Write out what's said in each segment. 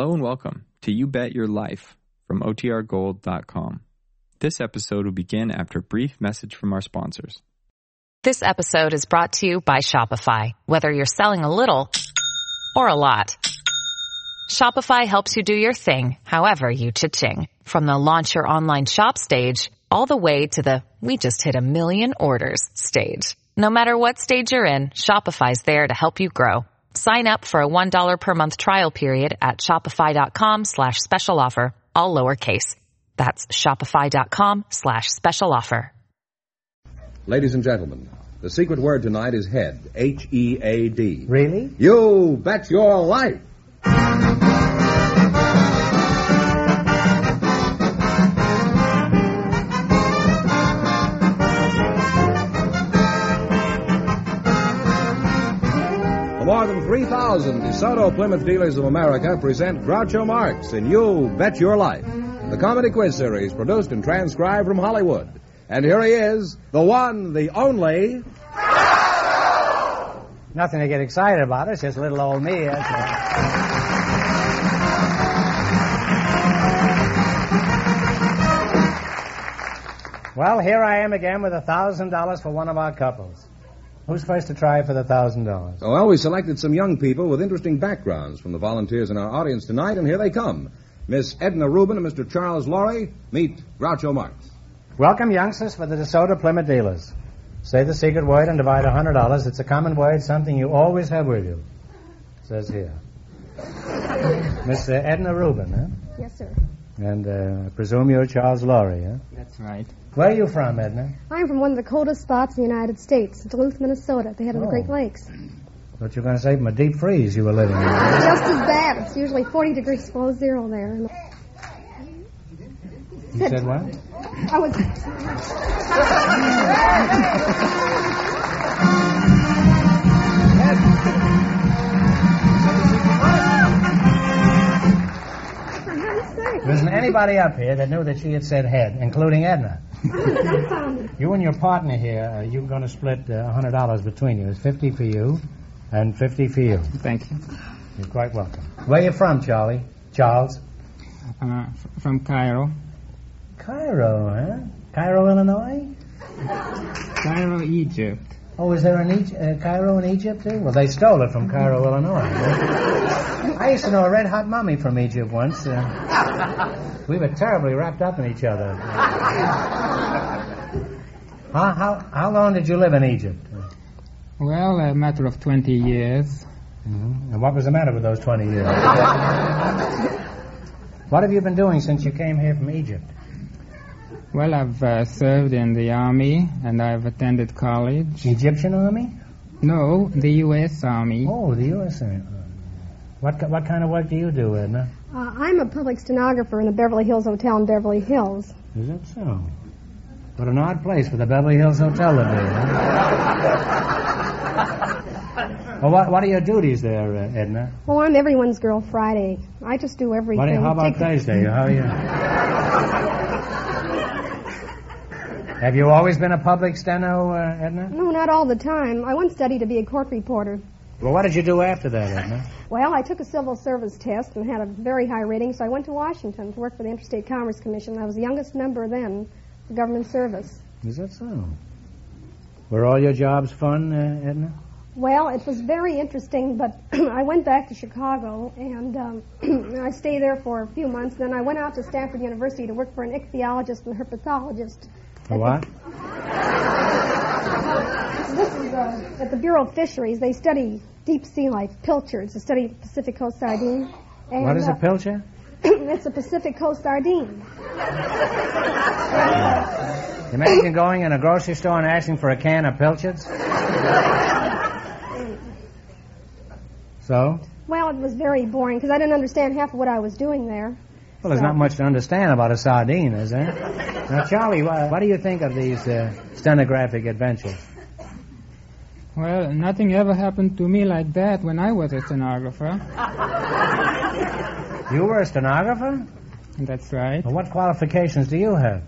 Hello and welcome to You Bet Your Life from OTRGold.com. This episode will begin after a brief message from our sponsors. This episode is brought to you by Shopify. Whether you're selling a little or a lot, Shopify helps you do your thing, however you cha-ching. From the launch your online shop stage, all the way to the we just hit a million orders stage. No matter what stage you're in, Shopify's there to help you grow. Sign up for a $1 per month trial period at shopify.com slash special offer, all lowercase. That's shopify.com slash special offer. Ladies and gentlemen, the secret word tonight is head. H E A D. Really? You bet your life. The more than 3,000 DeSoto Plymouth dealers of America present Groucho Marx in You Bet Your Life, the comedy quiz series produced and transcribed from Hollywood. And here he is, the one, the only. Nothing to get excited about. It's just little old me. Well, here I am again with a thousand dollars for one of our couples. Who's first to try for the thousand dollars? Well, we selected some young people with interesting backgrounds from the volunteers in our audience tonight, and here they come. Miss Edna Rubin and Mr. Charles Laurie meet Groucho Marx. Welcome, youngsters, for the DeSoto Plymouth dealers. Say the secret word and divide a hundred dollars. It's a common word, something you always have with you. says here. Miss Edna Rubin, huh? Yes, sir. And uh, I presume you're Charles Laurie, huh? That's right. Where are you from, Edna? I'm from one of the coldest spots in the United States, Duluth, Minnesota, at the head of the Oh. Great Lakes. What you going to say from a deep freeze you were living in? Just as bad. It's usually 40 degrees below zero there. You said what? I was. There isn't anybody up here that knew that she had said head, including Edna. You and your partner here, uh, you're going to split uh, a hundred dollars between you. It's fifty for you, and fifty for you. Thank you. You're quite welcome. Where you from, Charlie? Charles? Uh, f- from Cairo. Cairo, huh? Cairo, Illinois? Cairo, Egypt. Oh, is there an Egy- uh, Cairo in Egypt too? Well, they stole it from Cairo, Illinois. I used to know a red hot mummy from Egypt once. Uh, we were terribly wrapped up in each other. How, how, how long did you live in Egypt? Well, a matter of 20 years. Mm-hmm. And what was the matter with those 20 years? what have you been doing since you came here from Egypt? Well, I've uh, served in the army and I've attended college. Egyptian army? No, the U.S. Army. Oh, the U.S. Army. What, what kind of work do you do, Edna? Uh, I'm a public stenographer in the Beverly Hills Hotel in Beverly Hills. Is that so? What an odd place for the Beverly Hills Hotel to be, huh? well, what, what are your duties there, uh, Edna? Well, I'm everyone's girl Friday. I just do everything. What, how about Take- Thursday? How are you? Have you always been a public steno, uh, Edna? No, not all the time. I once studied to be a court reporter. Well, what did you do after that, Edna? Well, I took a civil service test and had a very high rating, so I went to Washington to work for the Interstate Commerce Commission. I was the youngest member then for government service. Is that so? Were all your jobs fun, uh, Edna? Well, it was very interesting, but I went back to Chicago and um, I stayed there for a few months. Then I went out to Stanford University to work for an ichthyologist and herpetologist. What? This is uh, at the Bureau of Fisheries. They study deep sea life, pilchards. They study Pacific Coast sardine. And, What is uh, a pilcher? it's a Pacific Coast sardine. Imagine going in a grocery store and asking for a can of pilchards. So? Well, it was very boring because I didn't understand half of what I was doing there. Well, there's not much to understand about a sardine, is there? Now, Charlie, what, what do you think of these uh, stenographic adventures? Well, nothing ever happened to me like that when I was a stenographer. You were a stenographer? That's right. Well, what qualifications do you have?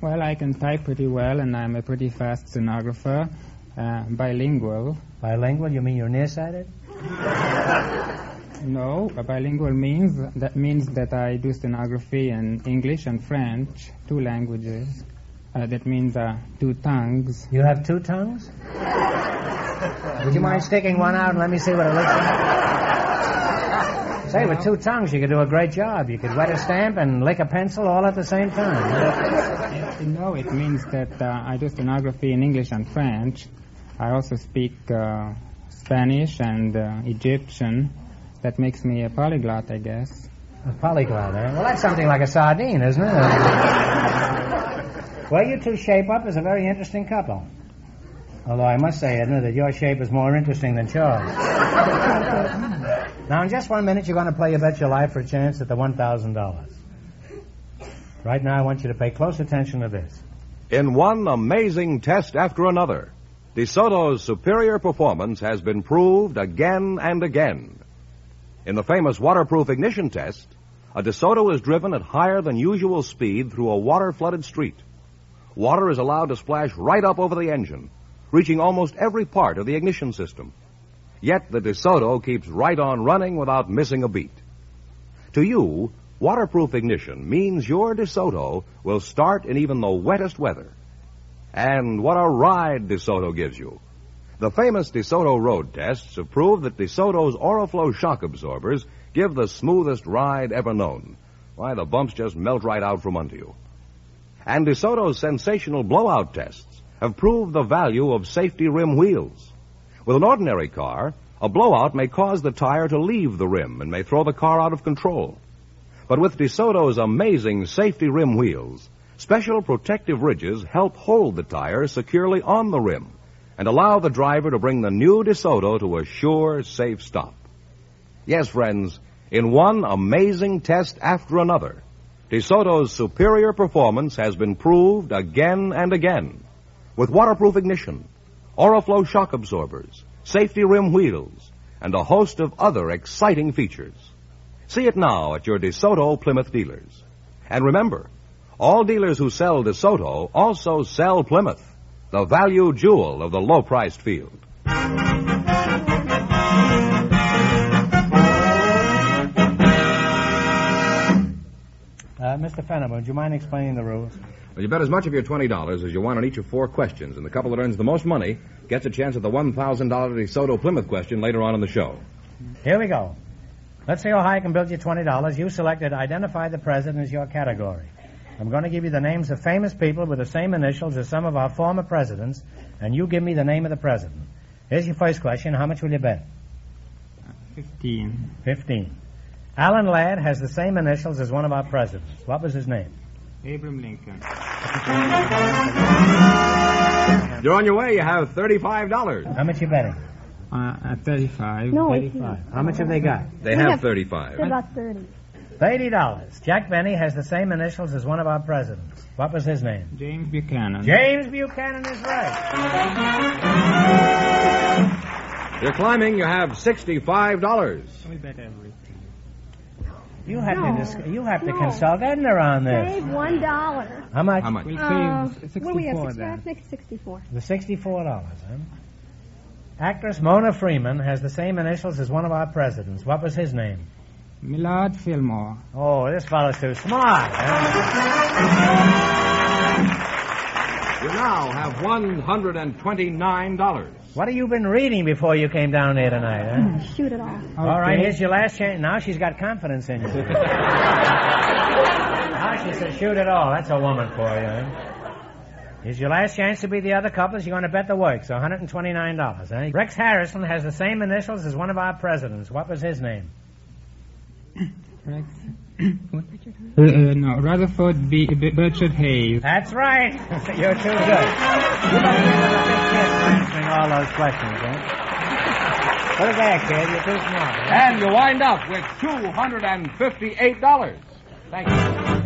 Well, I can type pretty well and I'm a pretty fast stenographer, uh, bilingual. Bilingual? You mean you're nearsighted? No, a bilingual means that means that I do stenography in English and French, two languages. Uh, that means uh, two tongues. You have two tongues? Would you mind sticking one out and let me see what it looks like? Say, with two tongues, you could do a great job. You could wet a stamp and lick a pencil all at the same time. No, it means that uh, I do stenography in English and French. I also speak uh, Spanish and uh, Egyptian. That makes me a polyglot, I guess. A polyglot, eh? Well, that's something like a sardine, isn't it? well, you two shape up as a very interesting couple. Although I must say, Edna, that your shape is more interesting than Charles. now, in just one minute, you're going to play You Bet Your Life for a chance at the $1,000. Right now, I want you to pay close attention to this. In one amazing test after another, DeSoto's superior performance has been proved again and again. In the famous waterproof ignition test, a DeSoto is driven at higher than usual speed through a water flooded street. Water is allowed to splash right up over the engine, reaching almost every part of the ignition system. Yet the DeSoto keeps right on running without missing a beat. To you, waterproof ignition means your DeSoto will start in even the wettest weather. And what a ride DeSoto gives you. The famous DeSoto road tests have proved that DeSoto's Oriflow shock absorbers give the smoothest ride ever known. Why, the bumps just melt right out from under you. And DeSoto's sensational blowout tests have proved the value of safety rim wheels. With an ordinary car, a blowout may cause the tire to leave the rim and may throw the car out of control. But with DeSoto's amazing safety rim wheels, special protective ridges help hold the tire securely on the rim and allow the driver to bring the new DeSoto to a sure, safe stop. Yes, friends, in one amazing test after another, DeSoto's superior performance has been proved again and again. With waterproof ignition, Oriflow shock absorbers, safety rim wheels, and a host of other exciting features. See it now at your DeSoto Plymouth dealers. And remember, all dealers who sell DeSoto also sell Plymouth, the value jewel of the low priced field. Uh, Mr. Fenneman, would you mind explaining the rules? Well, you bet as much of your $20 as you want on each of four questions, and the couple that earns the most money gets a chance at the $1,000 DeSoto Plymouth question later on in the show. Here we go. Let's see how high I can build you $20. You selected identify the president as your category. I'm going to give you the names of famous people with the same initials as some of our former presidents, and you give me the name of the president. Here's your first question. How much will you bet? Fifteen. Fifteen. Alan Ladd has the same initials as one of our presidents. What was his name? Abraham Lincoln. You're on your way. You have $35. How much you betting? Uh, at 35. No, Thirty-five. How much have they got? They We have have- 35. They're about 30. Thirty dollars. Jack Benny has the same initials as one of our presidents. What was his name? James Buchanan. James Buchanan is right. You're climbing. You have $65. We bet everything. You have No. to dis- you have to No. consult Edna on this. Save one dollar. How much? How much? We'll Uh, save what do we have? 64 Six, make it 64. The sixty-four dollars. Huh? Actress Mona Freeman has the same initials as one of our presidents. What was his name? Millard Fillmore. Oh, this fellow's too smart. huh? You now have $129. What have you been reading before you came down here tonight? Huh? Shoot it off. All right, here's your last chance. Now she's got confidence in you. now she says, shoot it all. That's a woman for you. Huh? Here's your last chance to be the other couples. You're going to bet the works, so $129. Eh? Rex Harrison has the same initials as one of our presidents. What was his name? Rex. What? Uh, uh, no, Rutherford B. B- Berkshire Hayes. That's right. You're too good. You better give him a big kiss for answering all those questions, eh? Put it there, kid. You're too smart. eh? And you wind up with $258. Thank you.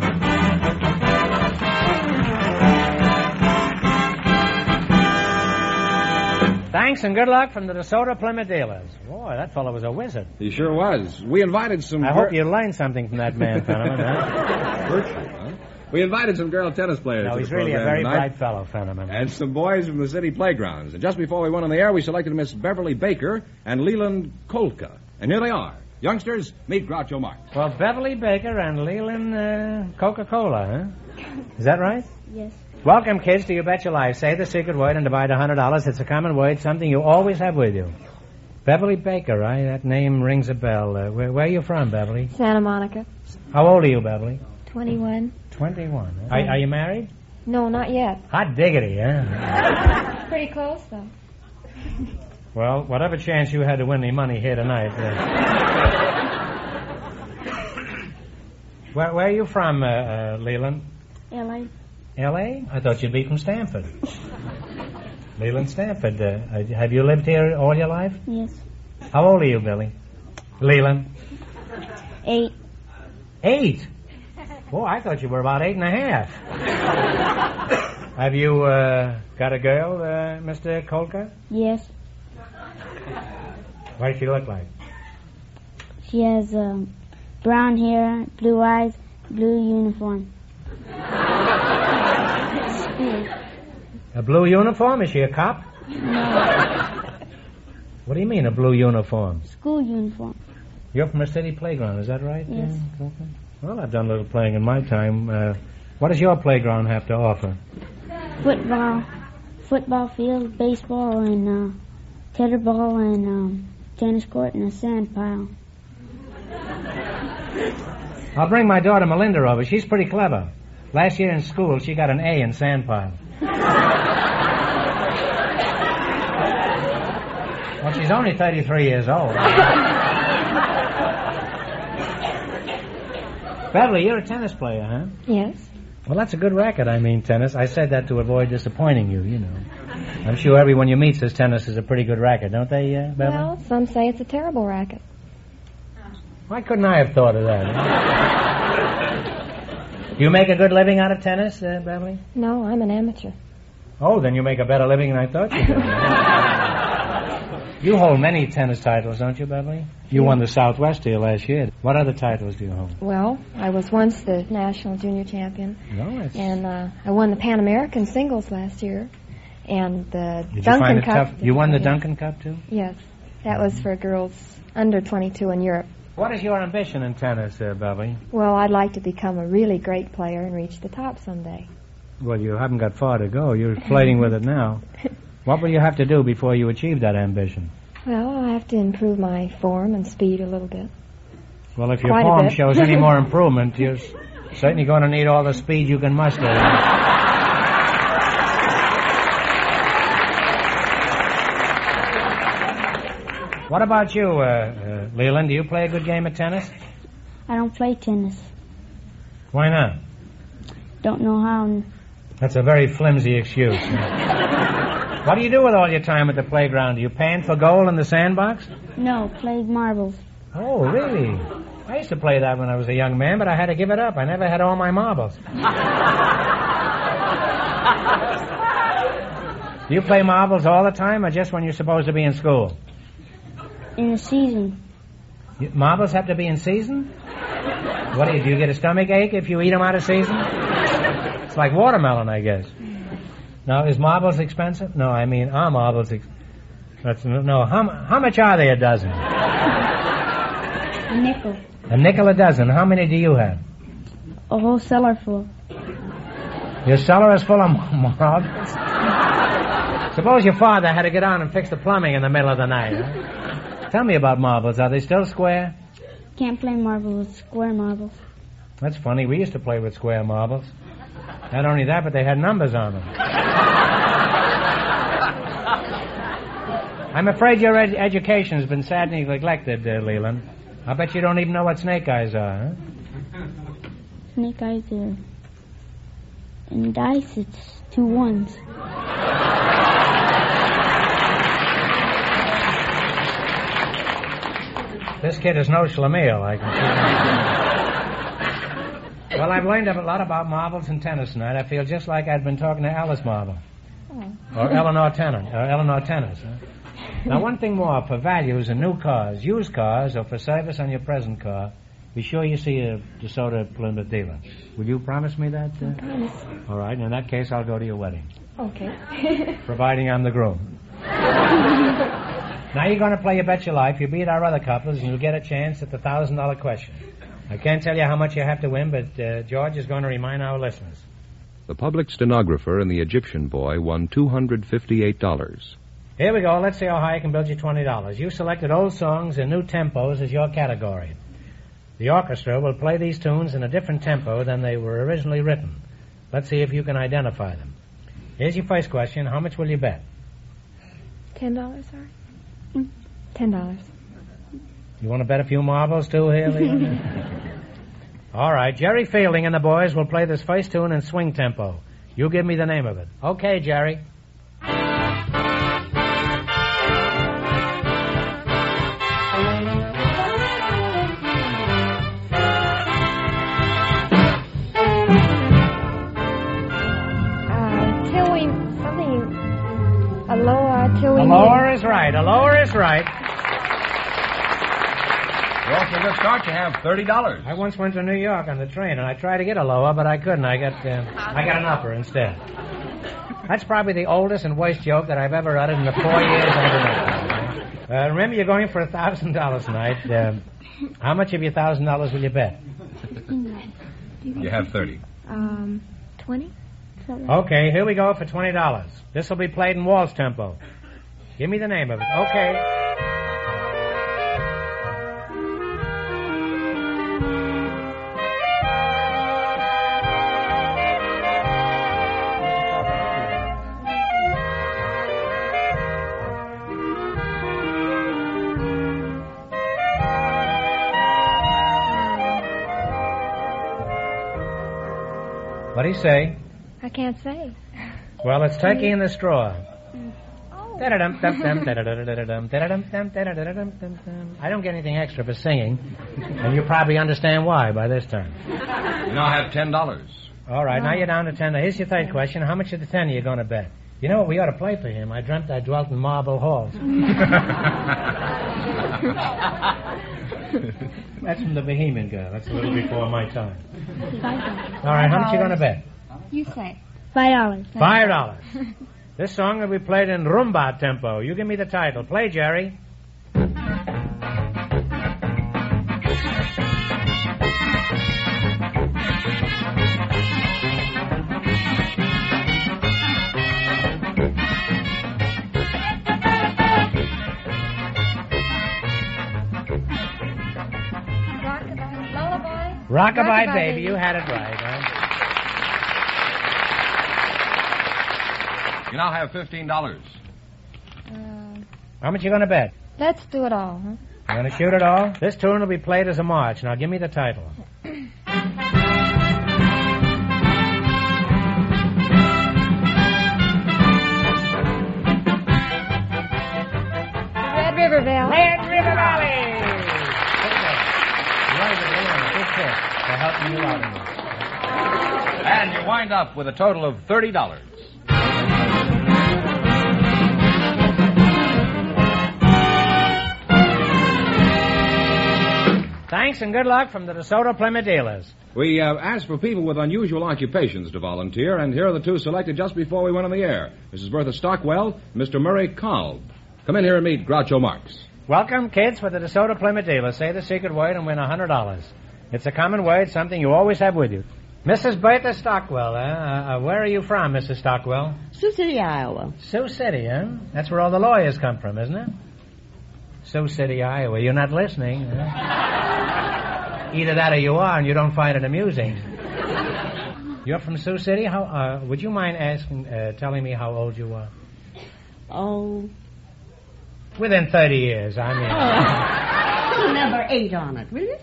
Thanks and good luck from the DeSoto Plymouth dealers. Boy, that fellow was a wizard. He sure was. We invited some. I hope you learned something from that man, Fenneman. Huh? Virtue, huh? We invited some girl tennis players. No, to he's the really a program very tonight, bright fellow, Fenneman. And some boys from the city playgrounds. And just before we went on the air, we selected Miss Beverly Baker and Leland Kolka. And here they are. Youngsters, meet Groucho Marx. Well, Beverly Baker and Leland uh, Coca-Cola, huh? Is that right? Yes. Welcome, kids, to You Bet Your Life. Say the secret word and divide a $100. It's a common word, something you always have with you. Beverly Baker, right? That name rings a bell. Uh, where, where are you from, Beverly? Santa Monica. How old are you, Beverly? 21. 21. Are, are you married? No, not yet. Hot diggity, huh? Pretty close, though. Well, whatever chance you had to win any money here tonight. Uh... where, where are you from, uh, uh, Leland? L.A. L.A.? I thought you'd be from Stanford. Leland Stanford. Uh, have you lived here all your life? Yes. How old are you, Billy? Leland? Eight. Eight? Oh, I thought you were about eight and a half. have you uh, got a girl, uh, Mr. Kolka? Yes. What does she look like? She has um, brown hair, blue eyes, blue uniform. A blue uniform? Is she a cop? No. What do you mean, a blue uniform? School uniform. You're from a city playground, is that right? Yes. Yeah, okay. Well, I've done a little playing in my time. Uh, what does your playground have to offer? Football, football field, baseball, and uh, tetherball, and um, tennis court, and a sand pile. I'll bring my daughter Melinda over. She's pretty clever. Last year in school, she got an A in sand pile. well, she's only 33 years old. Beverly, you're a tennis player, huh? Yes. Well, that's a good racket, I mean, tennis. I said that to avoid disappointing you, you know. I'm sure everyone you meet says tennis is a pretty good racket, don't they, uh, Beverly? Well, some say it's a terrible racket. Why couldn't I have thought of that? Do you make a good living out of tennis, uh, Beverly? No, I'm an amateur. Oh, then you make a better living than I thought you did. you hold many tennis titles, don't you, Beverly? You won the Southwest here last year. What other titles do you hold? Well, I was once the national junior champion, No, and uh, I won the Pan American singles last year, and the Did you Duncan find it Cup. tough? You won the. Duncan Cup, too? Yes, that was for girls under 22 in Europe. What is your ambition in tennis, uh, Beverly? Well, I'd like to become a really great player and reach the top someday. Well, you haven't got far to go. You're flirting with it now. What will you have to do before you achieve that ambition? Well, I have to improve my form and speed a little bit. Well, if your Quite a form bit. shows any more improvement, you're s- certainly going to need all the speed you can muster. what about you, uh, uh, Leland? Do you play a good game of tennis? I don't play tennis. Why not? Don't know how. That's a very flimsy excuse. what do you do with all your time at the playground? Do you pan for goal in the sandbox? No, play marbles. Oh, really? I used to play that when I was a young man, but I had to give it up. I never had all my marbles. Do you play marbles all the time or just when you're supposed to be in school? In season. You- Marbles have to be in season? What do you do? You get a stomach ache if you eat them out of season? It's like watermelon, I guess. Now, is marbles expensive? No, I mean, are marbles ex- that's, no, how, how much are they a dozen? A nickel. A nickel a dozen. How many do you have? A whole cellar full. Your cellar is full of marbles. Suppose your father had to get on and fix the plumbing in the middle of the night. huh? Tell me about marbles. Are they still square? Can't play marbles with square marbles. That's funny. We used to play with square marbles. Not only that, but they had numbers on them. I'm afraid your ed- education has been sadly neglected, uh, Leland. I bet you don't even know what snake eyes are, huh? Snake eyes are. In dice, it's two ones. This kid is no schlemiel, I can see. well, I've learned a lot about marbles and tennis tonight. I feel just like I'd been talking to Alice Marble. Or Eleanor Tennant, or Eleanor Tennis. Huh? Now, one thing more. For values in new cars, used cars, or for service on your present car, be sure you see a DeSoto Plymouth dealer. Will you promise me that? Uh? Promise. All right. In that case, I'll go to your wedding, Okay. providing I'm the groom. Now you're going to play You Bet Your Life. You beat our other couples, and you'll get a chance at the thousand dollar question. I can't tell you how much you have to win, but uh, George is going to remind our listeners. The public stenographer and the Egyptian boy won $258. Here we go. Let's see how high I can build you twenty dollars. You selected old songs and new tempos as your category. The orchestra will play these tunes in a different tempo than they were originally written. Let's see if you can identify them. Here's your first question. How much will you bet? Ten dollars, sir. Mm, Ten dollars. You want to bet a few marbles too here, All right. Jerry Fielding and the boys will play this first tune in swing tempo. You give me the name of it. Okay, Jerry. You're off to a good start. You have $30. I once went to New York on the train, and I tried to get a lower, but I couldn't. I got uh, I got an upper instead. That's probably the oldest and worst joke that I've ever uttered in the four years I've been at. Uh, remember, you're going for a thousand dollars tonight. Uh, how much of your thousand dollars will you bet? You have 30. Um, twenty. Something. Okay, here we go for twenty dollars. This will be played in waltz tempo. Give me the name of it. Okay. You say? I can't say. Well, it's turkey in the straw. Oh. Da-da-da-da-dum-dum-dum. I don't get anything extra for singing, and you probably understand why by this time. You now have $10. All right, now you're down to ten. Now, here's your third question. How much of the ten are you going to bet? You know what? We ought to play for him. I dreamt I dwelt in marble halls. That's from the Bohemian Girl. That's a little before my time. All right, how much you going to bet? You say. Five dollars. Five dollars. This song will be played in rumba tempo. You give me the title. Play, Jerry. Rockabye, Rockabye baby. Baby. You had it right. Huh? You now have $15. Um, How much you going to bet? let's do it all, huh? You going to shoot it all? This tune will be played as a march. Now, give me the title. Leon, good tip you out in this. And you wind up with a total of $30. Thanks and good luck from the DeSoto Plymouth dealers. We uh, asked for people with unusual occupations to volunteer, and here are the two selected just before we went on the air Mrs. Bertha Stockwell, Mr. Murray Kolb. Come in here and meet Groucho Marx. Welcome, kids, for the DeSoto Plymouth dealers. Say the secret word and win a $100. It's a common word, something you always have with you. Mrs. Bertha Stockwell, uh, uh, where are you from, Mrs. Stockwell? Sioux City, Iowa. Sioux City, huh? That's where all the lawyers come from, isn't it? Sioux City, Iowa. You're not listening. huh? Either that or you are, and you don't find it amusing. You're from Sioux City. How? Uh, would you mind asking, uh, telling me how old you are? Oh, Within 30 years, I mean. put number eight on it, will you?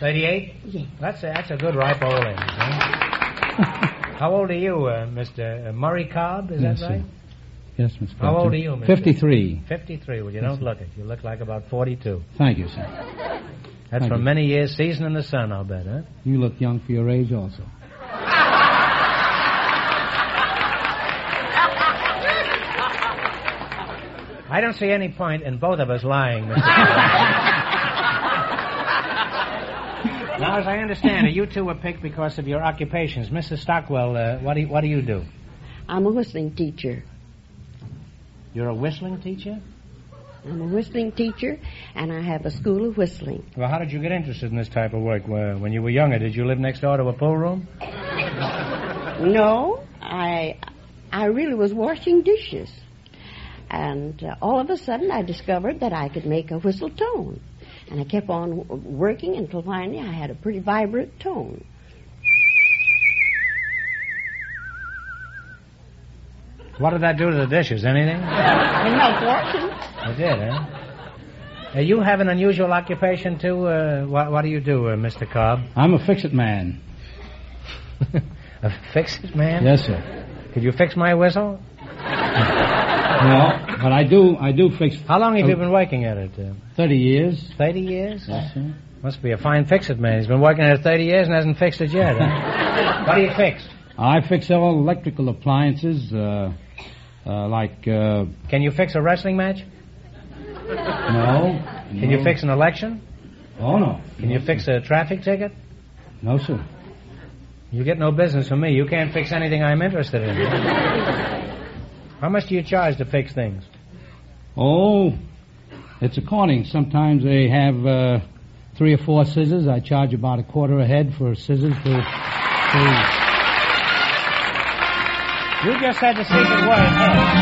38? Yes. That's a, that's a good ripe old age. Huh? How old are you, uh, Mr. Murray Cobb? Is Yes, that right? sir. Yes, Mr. How old are you, Mr. 53. 53. Well, you Yes, don't sir. look it. You look like about 42. Thank you, sir. That's Thank from you. many years season in the sun, I'll bet, huh? You look young for your age also. I don't see any point in both of us lying, Mr. now, as I understand it, you two were picked because of your occupations. Mrs. Stockwell, uh, what, do you, what do you do? I'm a whistling teacher. You're a whistling teacher? I'm a whistling teacher, and I have a school of whistling. Well, how did you get interested in this type of work? Well, When you were younger, did you live next door to a pool room? No, I, I really was washing dishes. And uh, all of a sudden, I discovered that I could make a whistle tone. And I kept on working until finally I had a pretty vibrant tone. What did that do to the dishes? Anything? It helped washing. It did, huh? Uh, you have an unusual occupation, too. Uh, what, what do you do, uh, Mr. Cobb? I'm a fix-it man. A fix-it man? Yes, sir. Could you fix my whistle? No, but I do. I do fix. How long have you been working at it? Uh, Thirty years. Thirty years? Yes, sir. Must be a fine fix-it man. He's been working at it 30 years and hasn't fixed it yet. Huh? what do you fix? I fix all electrical appliances, uh, uh, like. Uh, Can you fix a wrestling match? no. Can you fix an election? Oh no. Can you fix a traffic ticket? No, sir. You get no business from me. You can't fix anything I'm interested in. How much do you charge to fix things? Oh, it's according. Sometimes they have uh, three or four scissors. I charge about a quarter a head for scissors to. to You just said the secret word. Hey.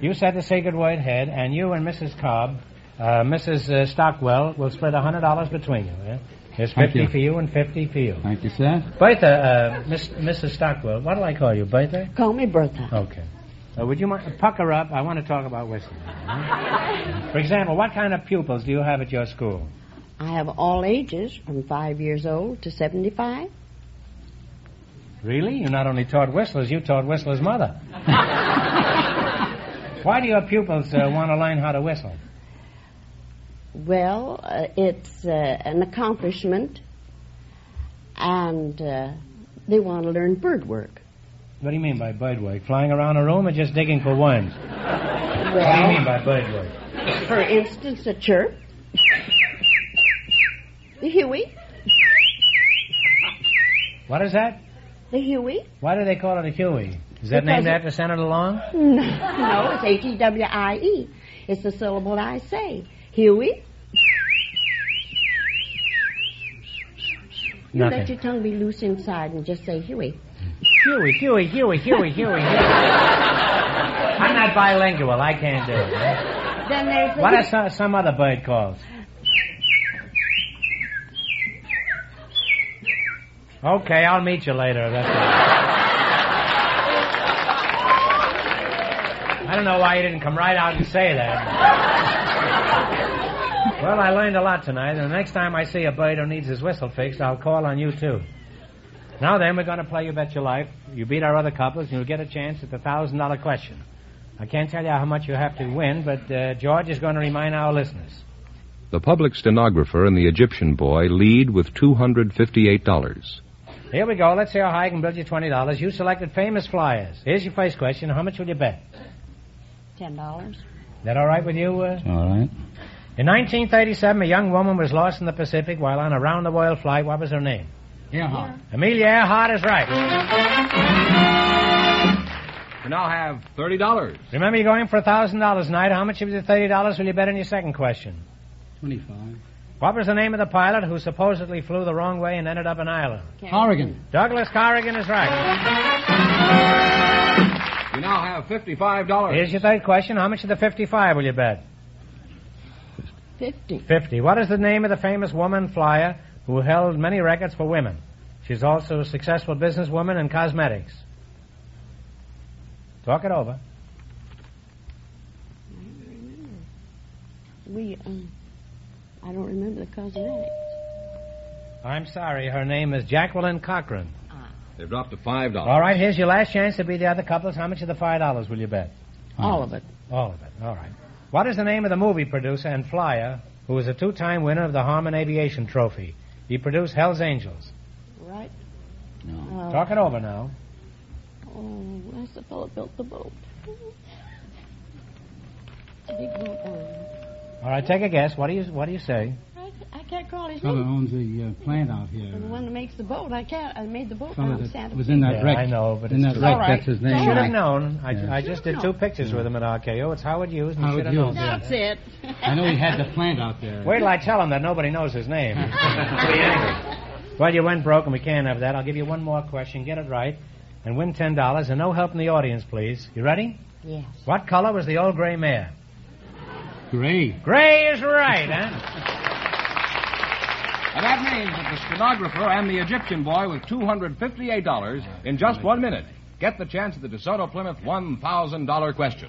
You said the sacred word head, and you and Mrs. Cobb, uh, Mrs. Uh, Stockwell, will split a hundred dollars between you. Yeah? There's fifty you. for you and fifty for you. Thank you, sir. Bertha, uh, Miss, Mrs. Stockwell, what do I call you, Bertha? Call me Bertha. Okay. Uh, would you mind pucker up? I want to talk about whistling. For example, what kind of pupils do you have at your school? I have all ages from five years old to 75. Really? You not only taught whistlers, you taught whistlers' mother. Why do your pupils uh, want to learn how to whistle? Well, uh, it's uh, an accomplishment, and uh, they want to learn bird work. What do you mean by bird work? Flying around a room or just digging for worms? What do you mean by bird work? For instance, a chirp, the Huey, What is that? the Huey. Why do they call it a Huey? Is that Because named after Senator Long? No, no, it's H E W I E. It's the syllable I say. Huey. You let your tongue be loose inside and just say Huey. Huey, Huey, Huey, Huey, Huey, Huey. I'm not bilingual. I can't do it. Then there's the What are some, some other bird calls? Okay, I'll meet you later. That's all. I don't know why you didn't come right out and say that. Well, I learned a lot tonight, and the next time I see a bird who needs his whistle fixed, I'll call on you too. Now then, we're going to play You Bet Your Life. You beat our other couples, and you'll get a chance at the thousand dollar question. I can't tell you how much you have to win, but uh, George is going to remind our listeners. The public stenographer and the Egyptian boy lead with $258. Here we go. Let's see how high I can build you twenty dollars. You selected famous flyers. Here's your first question. How much will you bet? ten dollars. Is that all right with you? Uh? All right. In 1937, a young woman was lost in the Pacific while on a round-the-world flight. What was her name? Earhart. Amelia Earhart is right. You now have $30. Remember, you're going for a thousand dollars tonight. How much of the thirty dollars will you bet on your second question? Twenty-five. What was the name of the pilot who supposedly flew the wrong way and ended up in Ireland? Corrigan. Douglas Corrigan is right. You now have $55. Here's your third question. How much of the 55 will you bet? Fifty. 50. What is the name of the famous woman flyer who held many records for women? She's also a successful businesswoman in cosmetics. Talk it over. We, um, I don't remember the cosmetics. I'm sorry, her name is Jacqueline Cochran. They've dropped to $5. All right, here's your last chance to be the other couples. How much of the $5 will you bet? All of it. All of it. All right. What is the name of the movie producer and flyer who was a two-time winner of the Harmon Aviation Trophy? He produced Hell's Angels. Right? No. Uh, Talk it over now. Oh, that's the fellow built the boat. Big boat. All right, take a guess. What do you What do you say? I, I can't call his Fellow name? owns the uh, plant out here. The one that makes the boat. I can't. I made the boat Fellow down in that Santa was in that Yeah, wreck. I know, but in it's that wreck, All right. that's his name. should have known. I, Yeah. I just did two pictures with him at RKO. It's Howard Hughes, and Howard you should have Hughes, known. yeah. That's it. I know he had the plant out there. Wait till I tell him that nobody knows his name. Pretty angry. Well, you went broke, and we can't have that. I'll give you one more question. Get it right, and win ten dollars. And no help in the audience, please. You ready? Yes. What color was the old gray mare? Gray. Gray is right, huh? And that means that the stenographer and the Egyptian boy with $258 in just one minute get the chance at the DeSoto Plymouth $1,000 question.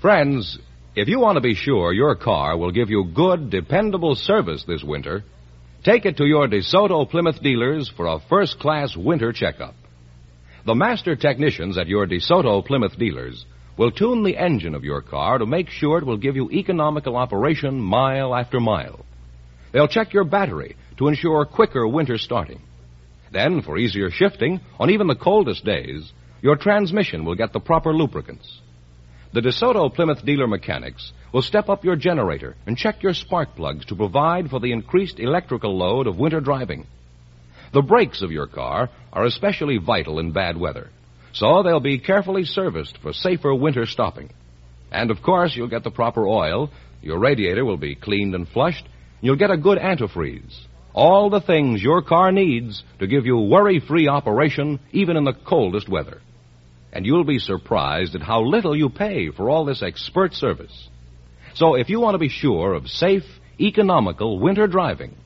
Friends, if you want to be sure your car will give you good, dependable service this winter, take it to your DeSoto Plymouth dealers for a first class winter checkup. The master technicians at your DeSoto Plymouth dealers will tune the engine of your car to make sure it will give you economical operation mile after mile. They'll check your battery to ensure quicker winter starting. Then, for easier shifting on even the coldest days, your transmission will get the proper lubricants. The DeSoto Plymouth dealer mechanics will step up your generator and check your spark plugs to provide for the increased electrical load of winter driving. The brakes of your car are especially vital in bad weather, so they'll be carefully serviced for safer winter stopping. And of course, you'll get the proper oil, your radiator will be cleaned and flushed, and you'll get a good antifreeze. All the things your car needs to give you worry free operation even in the coldest weather and you'll be surprised at how little you pay for all this expert service. So if you want to be sure of safe, economical winter driving,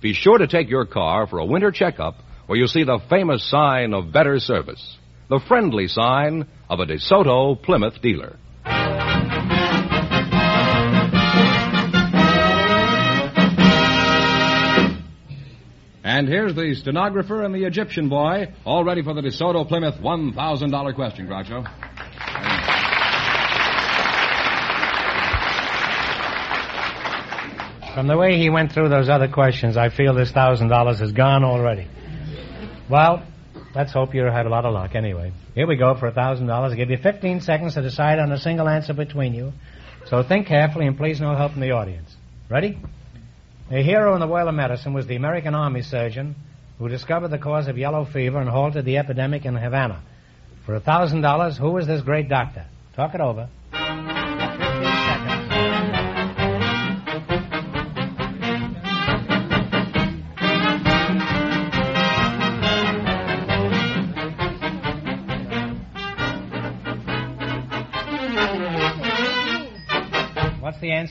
be sure to take your car for a winter checkup where you'll see the famous sign of better service, the friendly sign of a DeSoto Plymouth dealer. And here's the stenographer and the Egyptian boy, all ready for the DeSoto Plymouth $1,000 question, Groucho. From the way he went through those other questions, I feel this thousand dollars is gone already. Well, let's hope you had a lot of luck anyway. Here we go for a thousand dollars. I give you fifteen seconds to decide on a single answer between you. So think carefully and please no help from the audience. Ready? A hero in the world of medicine was the American Army surgeon who discovered the cause of yellow fever and halted the epidemic in Havana. For a thousand dollars, who was this great doctor? Talk it over.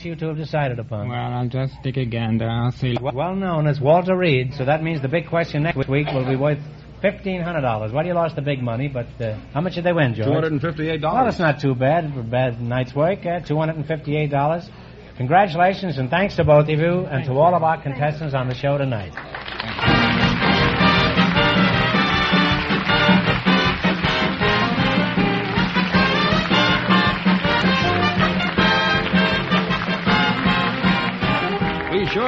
What's you two have decided upon? Well, I'll just take a gander. I'll see. Well known as Walter Reed, so that means the big question next week will be worth fifteen hundred dollars. Well, you lost the big money, but uh, how much did they win, George? $258. Well, that's not too bad for a bad night's work. Uh, Two hundred and fifty-eight dollars. Congratulations and thanks to both of you and to all of our contestants on the show tonight.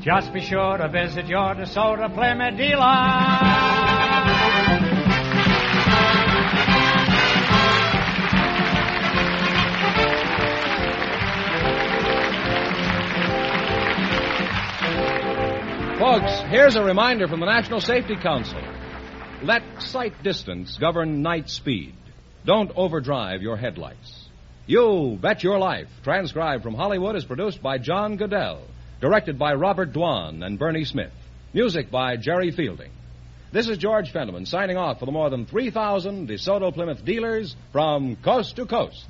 just be sure to visit your DeSoto Plymouth dealer. Folks, here's a reminder from the National Safety Council. Let sight distance govern night speed. Don't overdrive your headlights. You Bet Your Life, transcribed from Hollywood, is produced by John Guedel, directed by Robert Dwan and Bernie Smith, music by Jerry Fielding. This is George Fenneman signing off for the more than 3,000 DeSoto Plymouth dealers from coast to coast.